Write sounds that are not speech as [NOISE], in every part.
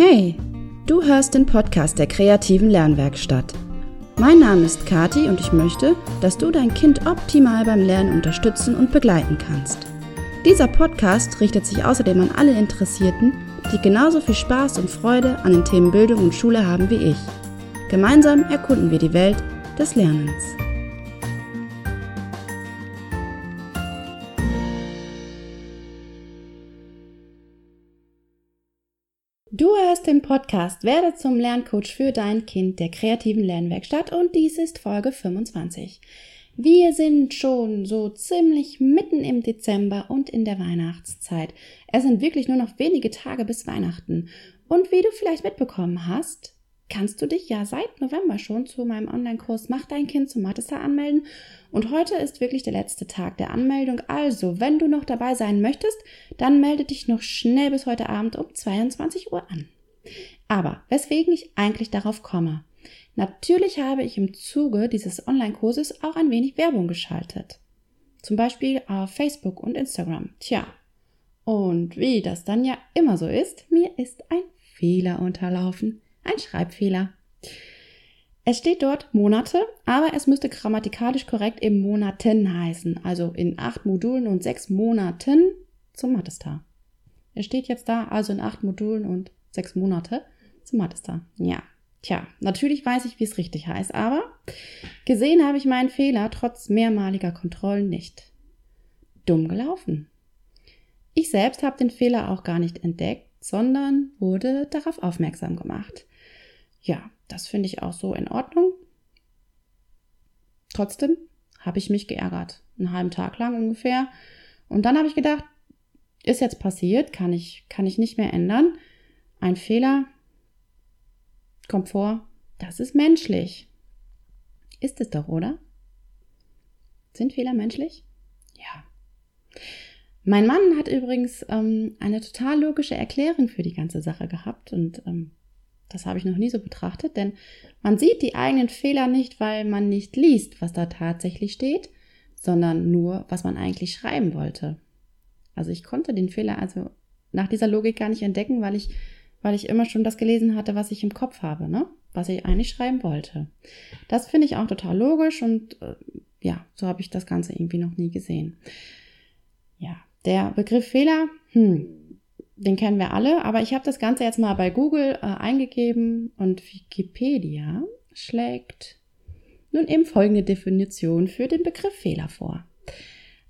Hey, du hörst den Podcast der kreativen Lernwerkstatt. Mein Name ist Kati und ich möchte, dass du dein Kind optimal beim Lernen unterstützen und begleiten kannst. Dieser Podcast richtet sich außerdem an alle Interessierten, die genauso viel Spaß und Freude an den Themen Bildung und Schule haben wie ich. Gemeinsam erkunden wir die Welt des Lernens. Du hörst den Podcast Werde zum Lerncoach für dein Kind der kreativen Lernwerkstatt und dies ist Folge 25. Wir sind schon so ziemlich mitten im Dezember und in der Weihnachtszeit. Es sind wirklich nur noch wenige Tage bis Weihnachten. Und wie du vielleicht mitbekommen hast, kannst du dich ja seit November schon zu meinem Online-Kurs Mach dein Kind zum Mathestar anmelden. Und heute ist wirklich der letzte Tag der Anmeldung. Also, wenn du noch dabei sein möchtest, dann melde dich noch schnell bis heute Abend um 22 Uhr an. Aber weswegen ich eigentlich darauf komme. Natürlich habe ich im Zuge dieses Online-Kurses auch ein wenig Werbung geschaltet. Zum Beispiel auf Facebook und Instagram. Tja. Und wie das dann ja immer so ist, mir ist ein Fehler unterlaufen ein Schreibfehler. Es steht dort Monate, aber es müsste grammatikalisch korrekt im Monaten heißen, also in acht Modulen und sechs Monaten zum Mathestar. Es steht jetzt da, also in acht Modulen und sechs Monate zum Mathestar. Ja, tja, natürlich weiß ich, wie es richtig heißt, aber gesehen habe ich meinen Fehler trotz mehrmaliger Kontrollen nicht. Dumm gelaufen. Ich selbst habe den Fehler auch gar nicht entdeckt, sondern wurde darauf aufmerksam gemacht ja, das finde ich auch so in Ordnung. Trotzdem habe ich mich geärgert. Einen halben Tag lang ungefähr. Und dann habe ich gedacht, ist jetzt passiert, kann ich, kann ich nicht mehr ändern. Ein Fehler kommt vor, das ist menschlich. Ist es doch, oder? Sind Fehler menschlich? Ja. Mein Mann hat übrigens ähm, eine total logische Erklärung für die ganze Sache gehabt und ähm, das habe ich noch nie so betrachtet, denn man sieht die eigenen Fehler nicht, weil man nicht liest, was da tatsächlich steht, sondern nur, was man eigentlich schreiben wollte. Also ich konnte den Fehler also nach dieser Logik gar nicht entdecken, weil ich, weil ich immer schon das gelesen hatte, was ich im Kopf habe, ne? Was ich eigentlich schreiben wollte. Das finde ich auch total logisch und äh, ja, so habe ich das Ganze irgendwie noch nie gesehen. Der Begriff Fehler, hm, den kennen wir alle, aber ich habe das Ganze jetzt mal bei Google äh, eingegeben und Wikipedia schlägt nun eben folgende Definition für den Begriff Fehler vor.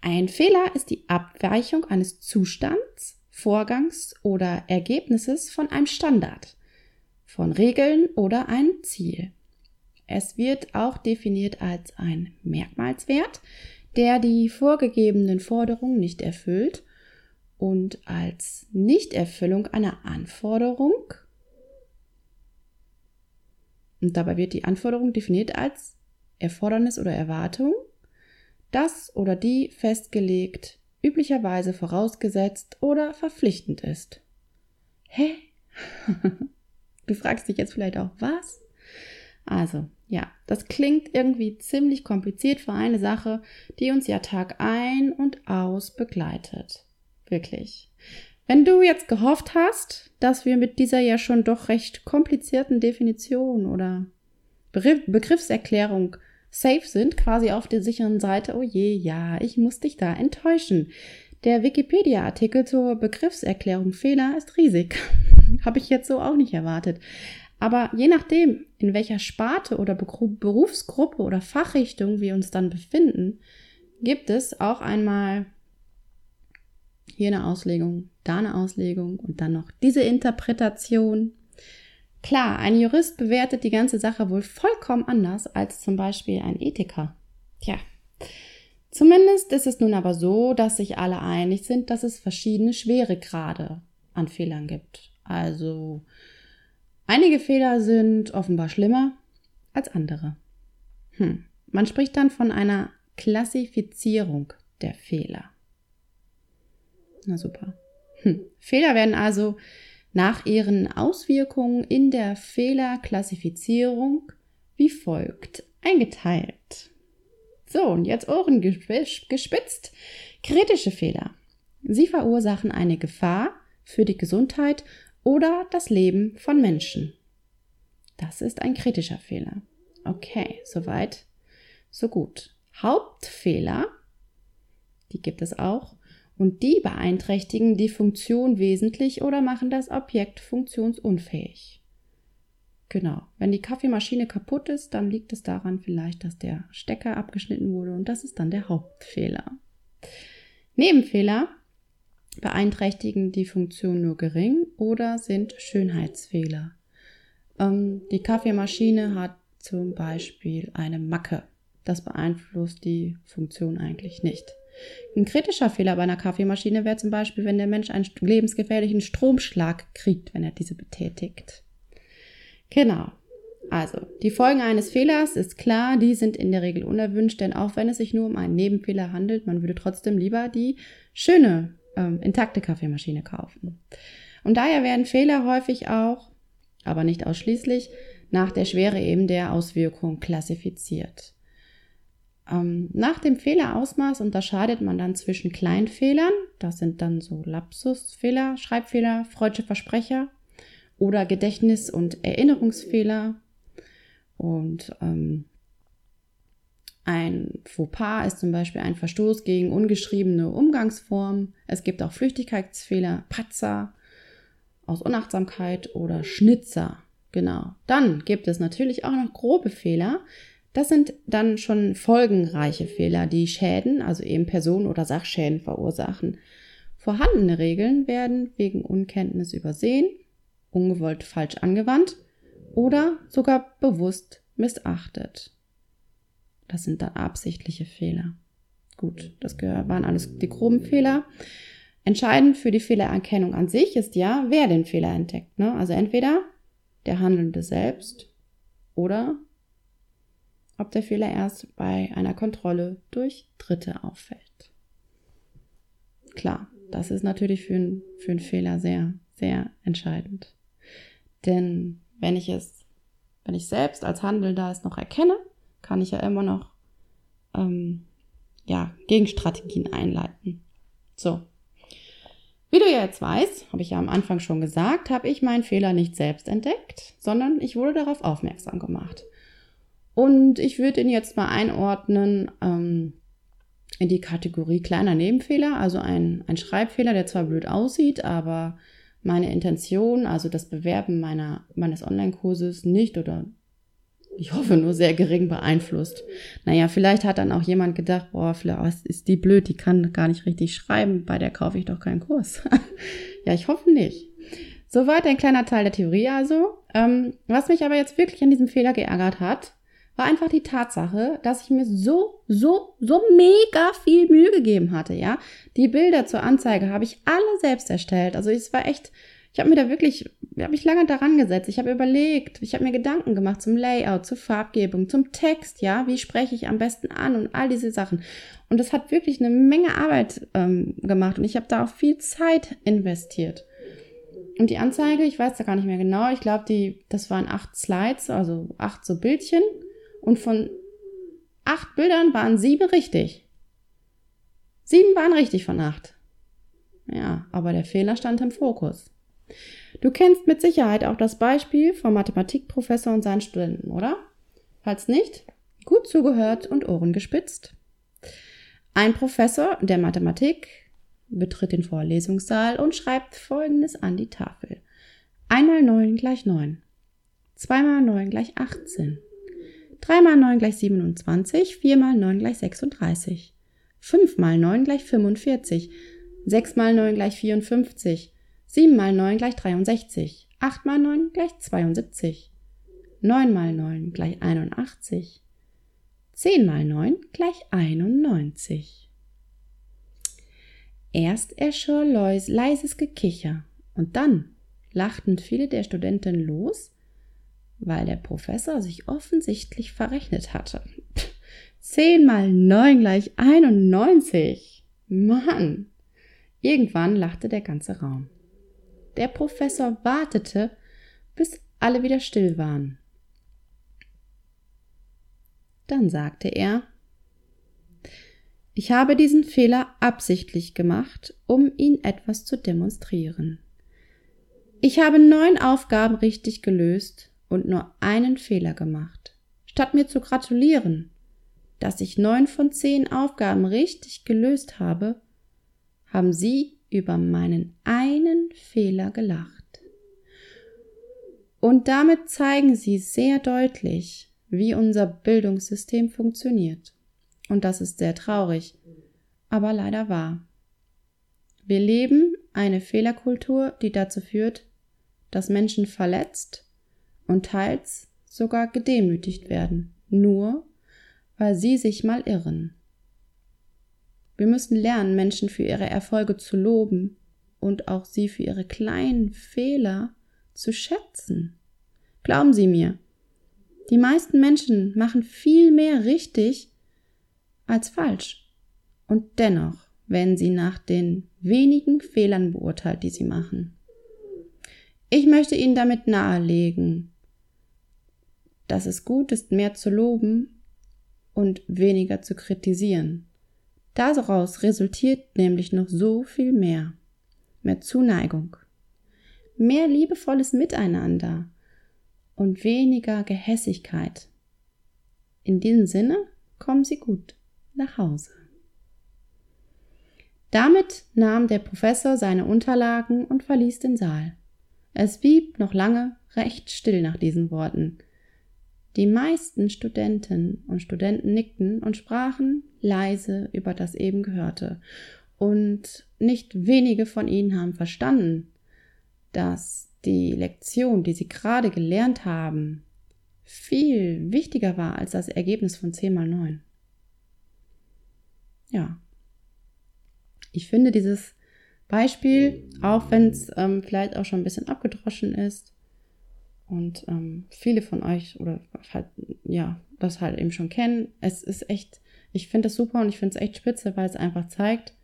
Ein Fehler ist die Abweichung eines Zustands, Vorgangs oder Ergebnisses von einem Standard, von Regeln oder einem Ziel. Es wird auch definiert als ein Merkmalswert, der die vorgegebenen Forderungen nicht erfüllt und als Nichterfüllung einer Anforderung. Und dabei wird die Anforderung definiert als Erfordernis oder Erwartung, das oder die festgelegt, üblicherweise vorausgesetzt oder verpflichtend ist. Hä? [LAUGHS] du fragst dich jetzt vielleicht auch, was? Also, ja, das klingt irgendwie ziemlich kompliziert für eine Sache, die uns ja Tag ein und aus begleitet. Wirklich. Wenn du jetzt gehofft hast, dass wir mit dieser ja schon doch recht komplizierten Definition oder Begriffserklärung safe sind, quasi auf der sicheren Seite, oh je, ja, ich muss dich da enttäuschen. Der Wikipedia-Artikel zur Begriffserklärung Fehler ist riesig. [LAUGHS] Habe ich jetzt so auch nicht erwartet. Aber je nachdem, in welcher Sparte oder Berufsgruppe oder Fachrichtung wir uns dann befinden, gibt es auch einmal hier eine Auslegung, da eine Auslegung und dann noch diese Interpretation. Klar, ein Jurist bewertet die ganze Sache wohl vollkommen anders als zum Beispiel ein Ethiker. Tja, zumindest ist es nun aber so, dass sich alle einig sind, dass es verschiedene Schweregrade an Fehlern gibt. Also einige Fehler sind offenbar schlimmer als andere. Hm. Man spricht dann von einer Klassifizierung der Fehler. Na super. Hm. Fehler werden also nach ihren Auswirkungen in der Fehlerklassifizierung wie folgt eingeteilt. So, und jetzt Ohren gespitzt. Kritische Fehler. Sie verursachen eine Gefahr für die Gesundheit oder das Leben von Menschen. Das ist ein kritischer Fehler. Okay, soweit, so gut. Hauptfehler, die gibt es auch, und die beeinträchtigen die Funktion wesentlich oder machen das Objekt funktionsunfähig. Genau. Wenn die Kaffeemaschine kaputt ist, dann liegt es daran vielleicht, dass der Stecker abgeschnitten wurde und das ist dann der Hauptfehler. Nebenfehler beeinträchtigen die Funktion nur gering oder sind Schönheitsfehler. Ähm, die Kaffeemaschine hat zum Beispiel eine Macke. Das beeinflusst die Funktion eigentlich nicht. Ein kritischer Fehler bei einer Kaffeemaschine wäre zum Beispiel, wenn der Mensch einen lebensgefährlichen Stromschlag kriegt, wenn er diese betätigt. Genau. Also, die Folgen eines Fehlers ist klar, die sind in der Regel unerwünscht, denn auch wenn es sich nur um einen Nebenfehler handelt, man würde trotzdem lieber die schöne, ähm, intakte Kaffeemaschine kaufen. Und daher werden Fehler häufig auch, aber nicht ausschließlich, nach der Schwere eben der Auswirkung klassifiziert. Ähm, nach dem Fehlerausmaß unterscheidet man dann zwischen Kleinfehlern, das sind dann so Lapsusfehler, Schreibfehler, freudsche Versprecher oder Gedächtnis- und Erinnerungsfehler. Und ähm, ein Fauxpas ist zum Beispiel ein Verstoß gegen ungeschriebene Umgangsformen. Es gibt auch Flüchtigkeitsfehler, Patzer aus Unachtsamkeit oder Schnitzer. Genau. Dann gibt es natürlich auch noch grobe Fehler, das sind dann schon folgenreiche Fehler, die Schäden, also eben Personen- oder Sachschäden verursachen. Vorhandene Regeln werden wegen Unkenntnis übersehen, ungewollt falsch angewandt oder sogar bewusst missachtet. Das sind dann absichtliche Fehler. Gut, das waren alles die groben Fehler. Entscheidend für die Fehlererkennung an sich ist ja, wer den Fehler entdeckt. Ne? Also entweder der Handelnde selbst oder ob der Fehler erst bei einer Kontrolle durch Dritte auffällt. Klar, das ist natürlich für, ein, für einen Fehler sehr, sehr entscheidend. Denn wenn ich es, wenn ich selbst als Handelnder es noch erkenne, kann ich ja immer noch ähm, ja, Gegenstrategien einleiten. So. Wie du ja jetzt weißt, habe ich ja am Anfang schon gesagt, habe ich meinen Fehler nicht selbst entdeckt, sondern ich wurde darauf aufmerksam gemacht. Und ich würde ihn jetzt mal einordnen ähm, in die Kategorie kleiner Nebenfehler, also ein, ein Schreibfehler, der zwar blöd aussieht, aber meine Intention, also das Bewerben meiner, meines Online-Kurses nicht oder ich hoffe nur sehr gering beeinflusst. Naja, vielleicht hat dann auch jemand gedacht, boah, vielleicht ist die blöd, die kann gar nicht richtig schreiben, bei der kaufe ich doch keinen Kurs. [LAUGHS] ja, ich hoffe nicht. Soweit ein kleiner Teil der Theorie also. Ähm, was mich aber jetzt wirklich an diesem Fehler geärgert hat, war einfach die Tatsache, dass ich mir so, so, so mega viel Mühe gegeben hatte, ja. Die Bilder zur Anzeige habe ich alle selbst erstellt. Also es war echt, ich habe mir da wirklich, ich habe mich lange daran gesetzt. Ich habe überlegt, ich habe mir Gedanken gemacht zum Layout, zur Farbgebung, zum Text, ja. Wie spreche ich am besten an und all diese Sachen. Und das hat wirklich eine Menge Arbeit ähm, gemacht und ich habe da auch viel Zeit investiert. Und die Anzeige, ich weiß da gar nicht mehr genau, ich glaube, die, das waren acht Slides, also acht so Bildchen. Und von acht Bildern waren sieben richtig. Sieben waren richtig von acht. Ja, aber der Fehler stand im Fokus. Du kennst mit Sicherheit auch das Beispiel vom Mathematikprofessor und seinen Studenten, oder? Falls nicht, gut zugehört und Ohren gespitzt. Ein Professor der Mathematik betritt den Vorlesungssaal und schreibt Folgendes an die Tafel. Einmal neun gleich neun. Zweimal neun gleich achtzehn. 3 mal 9 gleich 27, 4 mal 9 gleich 36. 5 mal 9 gleich 45, 6 mal 9 gleich 54, 7 mal 9 gleich 63, 8 mal 9 gleich 72, 9 mal 9 gleich 81, 10 mal 9 gleich 91. Erst erscholl leises Gekicher und dann lachten viele der Studenten los, weil der Professor sich offensichtlich verrechnet hatte. 10 mal 9 gleich 91. Mann! Irgendwann lachte der ganze Raum. Der Professor wartete, bis alle wieder still waren. Dann sagte er, ich habe diesen Fehler absichtlich gemacht, um Ihnen etwas zu demonstrieren. Ich habe neun Aufgaben richtig gelöst und nur einen Fehler gemacht. Statt mir zu gratulieren, dass ich neun von zehn Aufgaben richtig gelöst habe, haben Sie über meinen einen Fehler gelacht. Und damit zeigen Sie sehr deutlich, wie unser Bildungssystem funktioniert. Und das ist sehr traurig, aber leider wahr. Wir leben eine Fehlerkultur, die dazu führt, dass Menschen verletzt und teils sogar gedemütigt werden, nur weil sie sich mal irren. Wir müssen lernen, Menschen für ihre Erfolge zu loben und auch sie für ihre kleinen Fehler zu schätzen. Glauben Sie mir, die meisten Menschen machen viel mehr richtig als falsch. Und dennoch werden sie nach den wenigen Fehlern beurteilt, die sie machen. Ich möchte Ihnen damit nahelegen, dass es gut ist, mehr zu loben und weniger zu kritisieren. Daraus resultiert nämlich noch so viel mehr. Mehr Zuneigung, mehr liebevolles Miteinander und weniger Gehässigkeit. In diesem Sinne kommen Sie gut nach Hause. Damit nahm der Professor seine Unterlagen und verließ den Saal. Es blieb noch lange recht still nach diesen Worten. Die meisten Studenten und Studenten nickten und sprachen leise über das eben Gehörte. Und nicht wenige von ihnen haben verstanden, dass die Lektion, die sie gerade gelernt haben, viel wichtiger war als das Ergebnis von 10 mal 9. Ja. Ich finde dieses Beispiel, auch wenn es ähm, vielleicht auch schon ein bisschen abgedroschen ist, und ähm, viele von euch oder halt, ja, das halt eben schon kennen. Es ist echt, ich finde das super und ich finde es echt spitze, weil es einfach zeigt,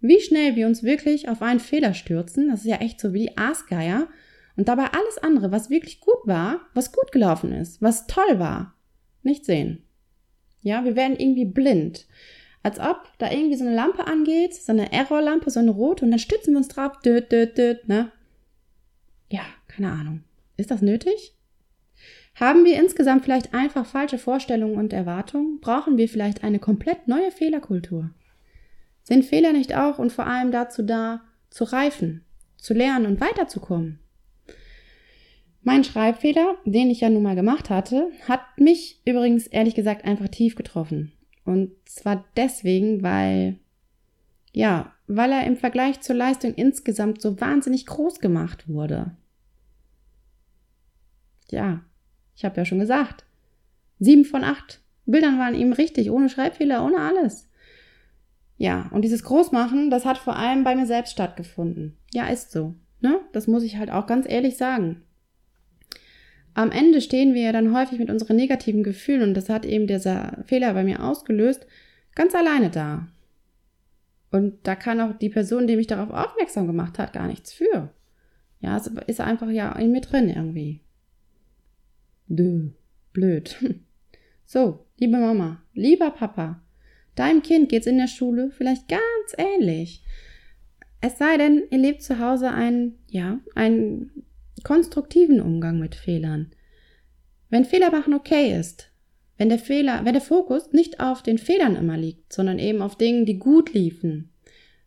wie schnell wir uns wirklich auf einen Fehler stürzen. Das ist ja echt so wie die Aasgeier. Und dabei alles andere, was wirklich gut war, was gut gelaufen ist, was toll war, nicht sehen. Ja, wir werden irgendwie blind. Als ob da irgendwie so eine Lampe angeht, so eine Errorlampe, so eine rote, und dann stützen wir uns drauf, död, död, död, ne? Ja, keine Ahnung. Ist das nötig? Haben wir insgesamt vielleicht einfach falsche Vorstellungen und Erwartungen? Brauchen wir vielleicht eine komplett neue Fehlerkultur? Sind Fehler nicht auch und vor allem dazu da, zu reifen, zu lernen und weiterzukommen? Mein Schreibfehler, den ich ja nun mal gemacht hatte, hat mich übrigens ehrlich gesagt einfach tief getroffen. Und zwar deswegen, weil, ja, weil er im Vergleich zur Leistung insgesamt so wahnsinnig groß gemacht wurde ja, ich habe ja schon gesagt, sieben von acht Bildern waren ihm richtig, ohne Schreibfehler, ohne alles. Ja, und dieses Großmachen, das hat vor allem bei mir selbst stattgefunden. Ja, ist so. Ne? Das muss ich halt auch ganz ehrlich sagen. Am Ende stehen wir ja dann häufig mit unseren negativen Gefühlen und das hat eben dieser Fehler bei mir ausgelöst, ganz alleine da. Und da kann auch die Person, die mich darauf aufmerksam gemacht hat, gar nichts für. Ja, es ist einfach ja in mir drin irgendwie. Dö, blöd. [LAUGHS] So, liebe Mama, lieber Papa, deinem Kind geht's in der Schule vielleicht ganz ähnlich. Es sei denn, ihr lebt zu Hause einen, ja, einen konstruktiven Umgang mit Fehlern. Wenn Fehler machen okay ist, wenn der Fehler, wenn der Fokus nicht auf den Fehlern immer liegt, sondern eben auf Dingen, die gut liefen.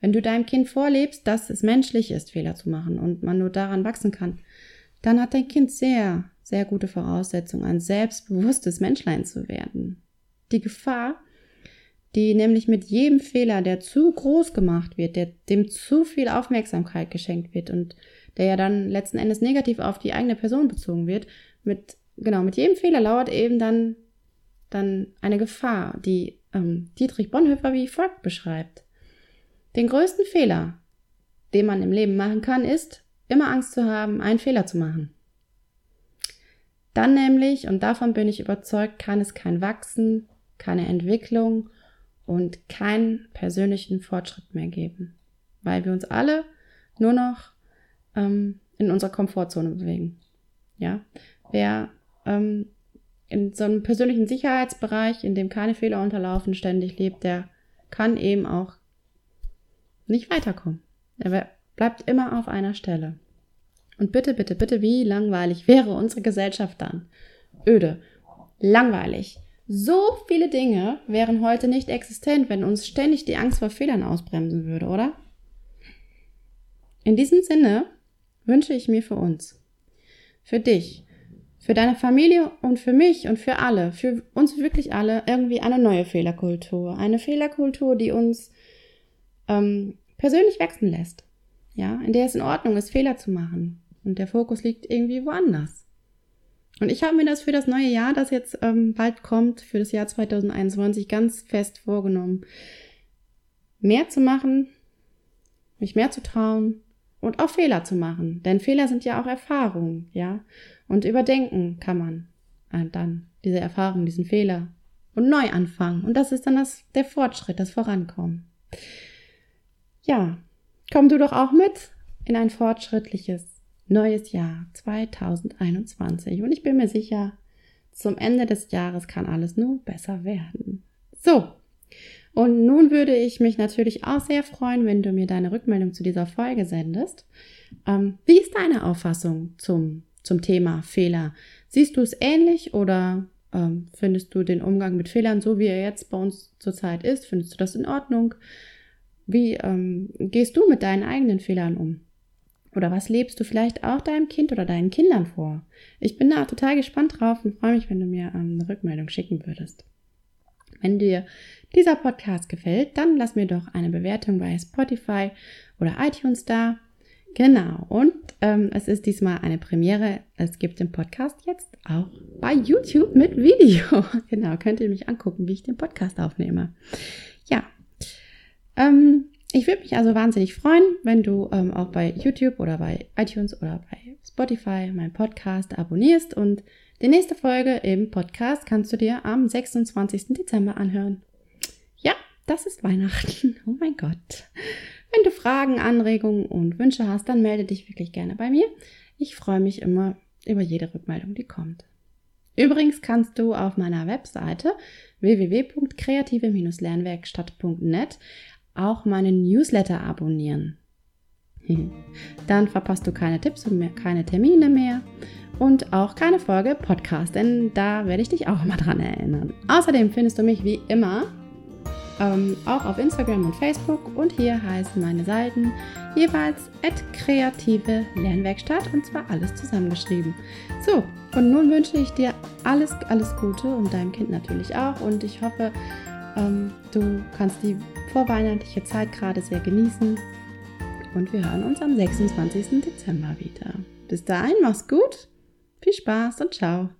Wenn du deinem Kind vorlebst, dass es menschlich ist, Fehler zu machen und man nur daran wachsen kann, dann hat dein Kind sehr, sehr gute Voraussetzung, ein selbstbewusstes Menschlein zu werden. Die Gefahr, die nämlich mit jedem Fehler, der zu groß gemacht wird, der dem zu viel Aufmerksamkeit geschenkt wird und der ja dann letzten Endes negativ auf die eigene Person bezogen wird, mit, genau, mit jedem Fehler lauert eben dann, dann eine Gefahr, die ähm, Dietrich Bonhoeffer wie folgt beschreibt. Den größten Fehler, den man im Leben machen kann, ist, immer Angst zu haben, einen Fehler zu machen. Dann nämlich, und davon bin ich überzeugt, kann es kein Wachsen, keine Entwicklung und keinen persönlichen Fortschritt mehr geben, weil wir uns alle nur noch ähm, in unserer Komfortzone bewegen. Ja, wer ähm, in so einem persönlichen Sicherheitsbereich, in dem keine Fehler unterlaufen, ständig lebt, der kann eben auch nicht weiterkommen. Er bleibt immer auf einer Stelle. Und bitte, bitte, bitte, wie langweilig wäre unsere Gesellschaft dann? Öde, langweilig. So viele Dinge wären heute nicht existent, wenn uns ständig die Angst vor Fehlern ausbremsen würde, oder? In diesem Sinne wünsche ich mir für uns, für dich, für deine Familie und für mich und für alle, für uns wirklich alle irgendwie eine neue Fehlerkultur. Eine Fehlerkultur, die uns ähm, persönlich wachsen lässt. Ja, in der es in Ordnung ist, Fehler zu machen. Und der Fokus liegt irgendwie woanders. Und ich habe mir das für das neue Jahr, das jetzt ähm, bald kommt, für das Jahr 2021 ganz fest vorgenommen. Mehr zu machen, mich mehr zu trauen und auch Fehler zu machen. Denn Fehler sind ja auch Erfahrungen, ja. Und überdenken kann man äh, dann diese Erfahrung, diesen Fehler und neu anfangen. Und das ist dann das, der Fortschritt, das Vorankommen. Ja, komm du doch auch mit in ein fortschrittliches neues Jahr 2021. Und ich bin mir sicher, zum Ende des Jahres kann alles nur besser werden. So. Und nun würde ich mich natürlich auch sehr freuen, wenn du mir deine Rückmeldung zu dieser Folge sendest. Ähm, wie ist deine Auffassung zum, zum Thema Fehler? Siehst du es ähnlich oder ähm, findest du den Umgang mit Fehlern so, wie er jetzt bei uns zurzeit ist? Findest du das in Ordnung? Wie ähm, gehst du mit deinen eigenen Fehlern um? Oder was lebst du vielleicht auch deinem Kind oder deinen Kindern vor? Ich bin da total gespannt drauf und freue mich, wenn du mir ähm, eine Rückmeldung schicken würdest. Wenn dir dieser Podcast gefällt, dann lass mir doch eine Bewertung bei Spotify oder iTunes da. Genau, und ähm, es ist diesmal eine Premiere. Es gibt den Podcast jetzt auch bei YouTube mit Video. [LAUGHS] genau, könnt ihr mich angucken, wie ich den Podcast aufnehme. Ja, ähm, ich würde mich also wahnsinnig freuen, wenn du ähm, auch bei YouTube oder bei iTunes oder bei Spotify meinen Podcast abonnierst und die nächste Folge im Podcast kannst du dir am 26. Dezember anhören. Ja, das ist Weihnachten. Oh mein Gott. Wenn du Fragen, Anregungen und Wünsche hast, dann melde dich wirklich gerne bei mir. Ich freue mich immer über jede Rückmeldung, die kommt. Übrigens kannst du auf meiner Webseite www.kreative-lernwerkstatt.net auch meinen Newsletter abonnieren. [LAUGHS] Dann verpasst du keine Tipps und mehr, keine Termine mehr und auch keine Folge Podcast, denn da werde ich dich auch immer dran erinnern. Außerdem findest du mich wie immer ähm, auch auf Instagram und Facebook und hier heißen meine Seiten jeweils kreative Lernwerkstatt und zwar alles zusammengeschrieben. So, und nun wünsche ich dir alles, alles Gute und deinem Kind natürlich auch und ich hoffe, ähm, du kannst die vorweihnachtliche Zeit gerade sehr genießen. Und wir hören uns am 26. Dezember wieder. Bis dahin, mach's gut, viel Spaß und ciao.